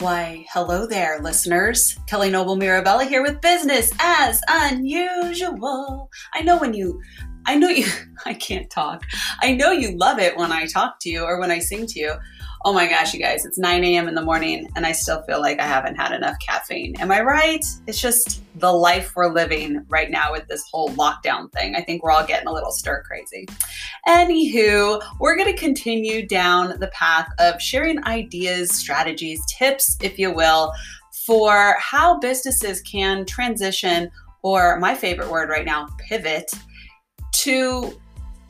Why, hello there, listeners. Kelly Noble Mirabella here with Business as Unusual. I know when you, I know you, I can't talk. I know you love it when I talk to you or when I sing to you. Oh my gosh, you guys, it's 9 a.m. in the morning and I still feel like I haven't had enough caffeine. Am I right? It's just the life we're living right now with this whole lockdown thing. I think we're all getting a little stir crazy. Anywho, we're going to continue down the path of sharing ideas, strategies, tips, if you will, for how businesses can transition, or my favorite word right now, pivot, to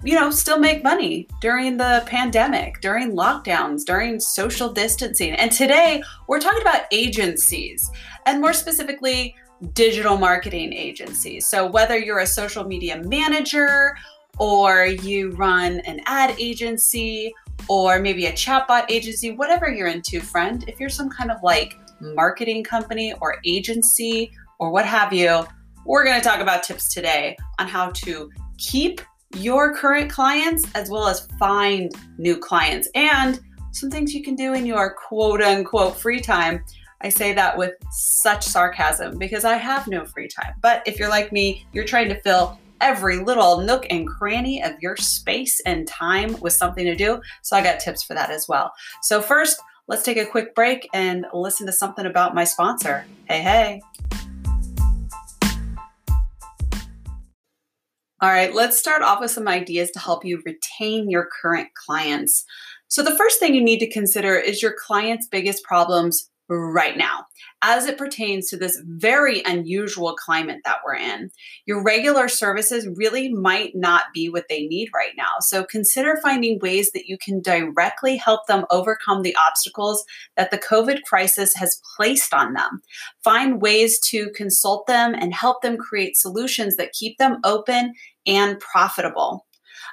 you know, still make money during the pandemic, during lockdowns, during social distancing. And today we're talking about agencies and more specifically, digital marketing agencies. So whether you're a social media manager or you run an ad agency or maybe a chatbot agency, whatever you're into, friend, if you're some kind of like marketing company or agency or what have you, we're going to talk about tips today on how to keep your current clients as well as find new clients and some things you can do in your quote unquote free time. I say that with such sarcasm because I have no free time. But if you're like me, you're trying to fill every little nook and cranny of your space and time with something to do. So I got tips for that as well. So, first, let's take a quick break and listen to something about my sponsor. Hey, hey. All right, let's start off with some ideas to help you retain your current clients. So, the first thing you need to consider is your client's biggest problems right now as it pertains to this very unusual climate that we're in. Your regular services really might not be what they need right now. So consider finding ways that you can directly help them overcome the obstacles that the COVID crisis has placed on them. Find ways to consult them and help them create solutions that keep them open and profitable.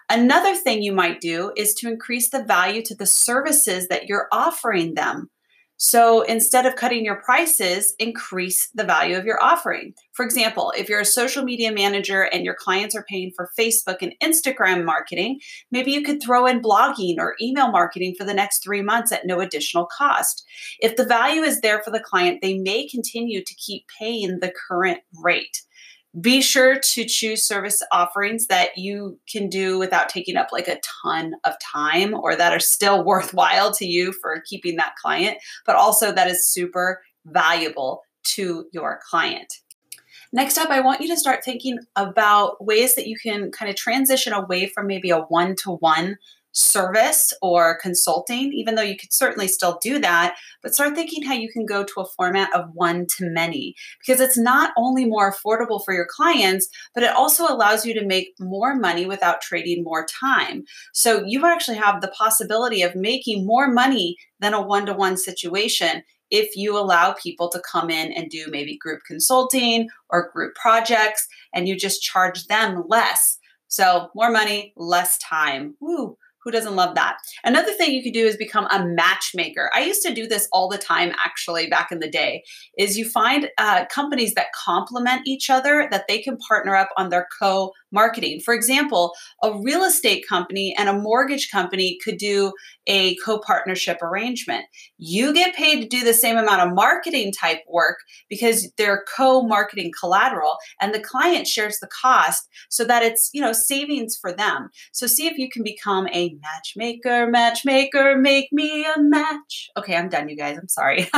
Another thing you might do is to increase the value to the services that you're offering them. So instead of cutting your prices, increase the value of your offering. For example, if you're a social media manager and your clients are paying for Facebook and Instagram marketing, maybe you could throw in blogging or email marketing for the next three months at no additional cost. If the value is there for the client, they may continue to keep paying the current rate be sure to choose service offerings that you can do without taking up like a ton of time or that are still worthwhile to you for keeping that client, but also that is super valuable to your client. Next up, I want you to start thinking about ways that you can kind of transition away from maybe a one to one service or consulting, even though you could certainly still do that, but start thinking how you can go to a format of one to many because it's not only more affordable for your clients, but it also allows you to make more money without trading more time. So you actually have the possibility of making more money than a one to one situation if you allow people to come in and do maybe group consulting or group projects and you just charge them less. So more money, less time. Woo who doesn't love that? Another thing you could do is become a matchmaker. I used to do this all the time, actually, back in the day. Is you find uh, companies that complement each other that they can partner up on their co marketing. For example, a real estate company and a mortgage company could do a co partnership arrangement. You get paid to do the same amount of marketing type work because they're co marketing collateral and the client shares the cost so that it's, you know, savings for them. So see if you can become a matchmaker, matchmaker, make me a match. Okay, I'm done, you guys. I'm sorry.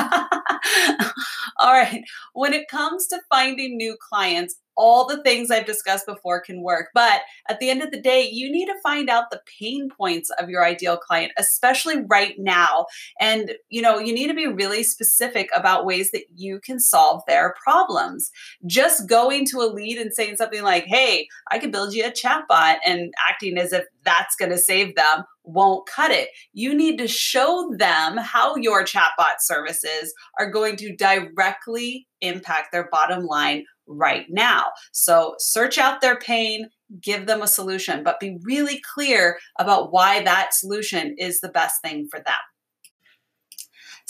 All right. When it comes to finding new clients, all the things I've discussed before can work. But at the end of the day, you need to find out the pain points of your ideal client, especially right now. And, you know, you need to be really specific about ways that you can solve their problems. Just going to a lead and saying something like, hey, I can build you a chatbot and acting as if that's going to save them won't cut it. You need to show them how your chatbot services are going to directly impact their bottom line right now. So search out their pain, give them a solution, but be really clear about why that solution is the best thing for them.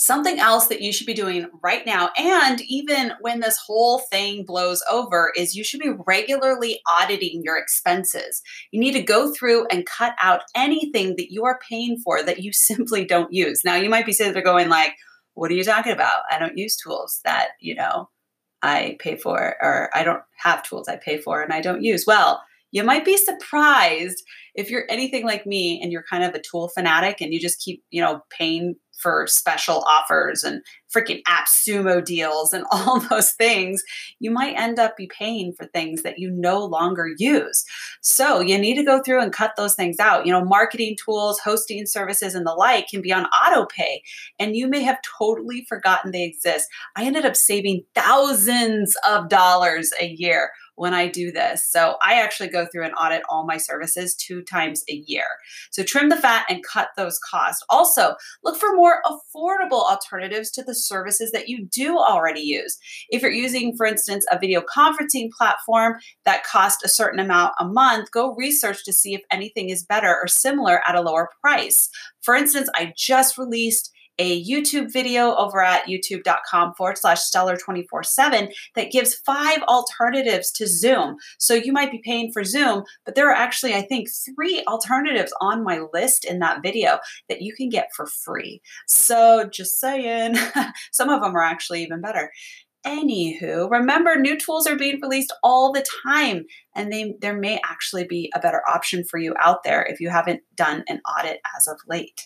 Something else that you should be doing right now, and even when this whole thing blows over, is you should be regularly auditing your expenses. You need to go through and cut out anything that you are paying for that you simply don't use. Now, you might be sitting there going, like, what are you talking about? I don't use tools that, you know, I pay for, or I don't have tools I pay for and I don't use. Well, you might be surprised if you're anything like me and you're kind of a tool fanatic and you just keep, you know, paying for special offers and freaking AppSumo deals and all those things, you might end up be paying for things that you no longer use. So you need to go through and cut those things out. You know, marketing tools, hosting services, and the like can be on auto pay, and you may have totally forgotten they exist. I ended up saving thousands of dollars a year when I do this. So I actually go through and audit all my services two times a year. So trim the fat and cut those costs. Also, look for more affordable alternatives to the services that you do already use. If you're using, for instance, a video conferencing platform that costs a certain amount a month, go research to see if anything is better or similar at a lower price. For instance, I just released a YouTube video over at youtube.com forward slash stellar 24 7 that gives five alternatives to Zoom. So you might be paying for Zoom, but there are actually, I think, three alternatives on my list in that video that you can get for free. So just saying, some of them are actually even better. Anywho, remember new tools are being released all the time, and they there may actually be a better option for you out there if you haven't done an audit as of late.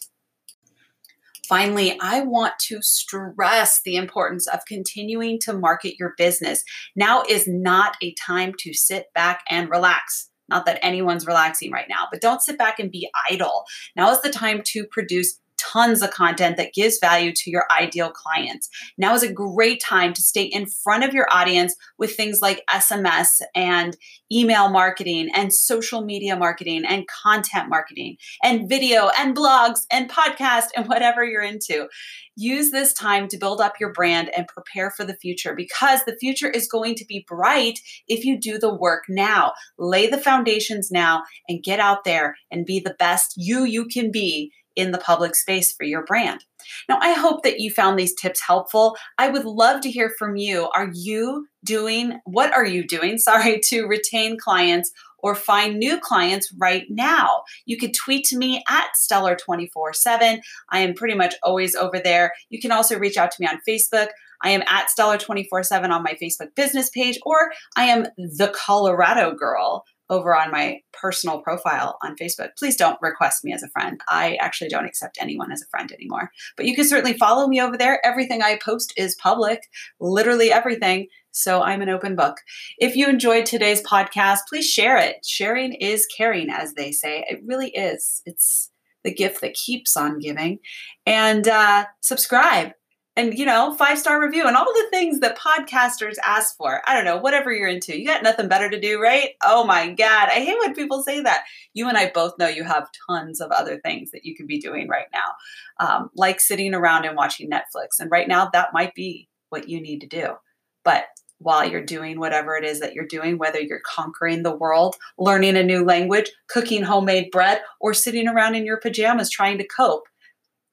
Finally, I want to stress the importance of continuing to market your business. Now is not a time to sit back and relax. Not that anyone's relaxing right now, but don't sit back and be idle. Now is the time to produce tons of content that gives value to your ideal clients. Now is a great time to stay in front of your audience with things like SMS and email marketing and social media marketing and content marketing and video and blogs and podcast and whatever you're into. Use this time to build up your brand and prepare for the future because the future is going to be bright if you do the work now. Lay the foundations now and get out there and be the best you you can be in the public space for your brand. Now, I hope that you found these tips helpful. I would love to hear from you. Are you doing, what are you doing, sorry, to retain clients or find new clients right now? You could tweet to me at Stellar247. I am pretty much always over there. You can also reach out to me on Facebook. I am at Stellar247 on my Facebook business page, or I am the Colorado girl over on my personal profile on Facebook. Please don't request me as a friend. I actually don't accept anyone as a friend anymore. But you can certainly follow me over there. Everything I post is public, literally everything. So I'm an open book. If you enjoyed today's podcast, please share it. Sharing is caring, as they say. It really is. It's the gift that keeps on giving. And uh, subscribe and you know five star review and all the things that podcasters ask for. I don't know whatever you're into. You got nothing better to do right? Oh my god i hate when people say that. You and i both know you have tons of other things that you could be doing right now um, like sitting around and watching netflix and right now that might be what you need to do. But while you're doing whatever it is that you're doing, whether you're conquering the world, learning a new language, cooking homemade bread, or sitting around in your pajamas trying to cope,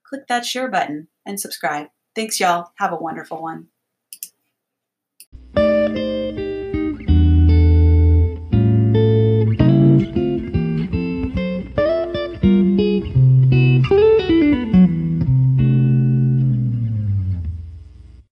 click that share button and subscribe. Thanks, y'all. Have a wonderful one.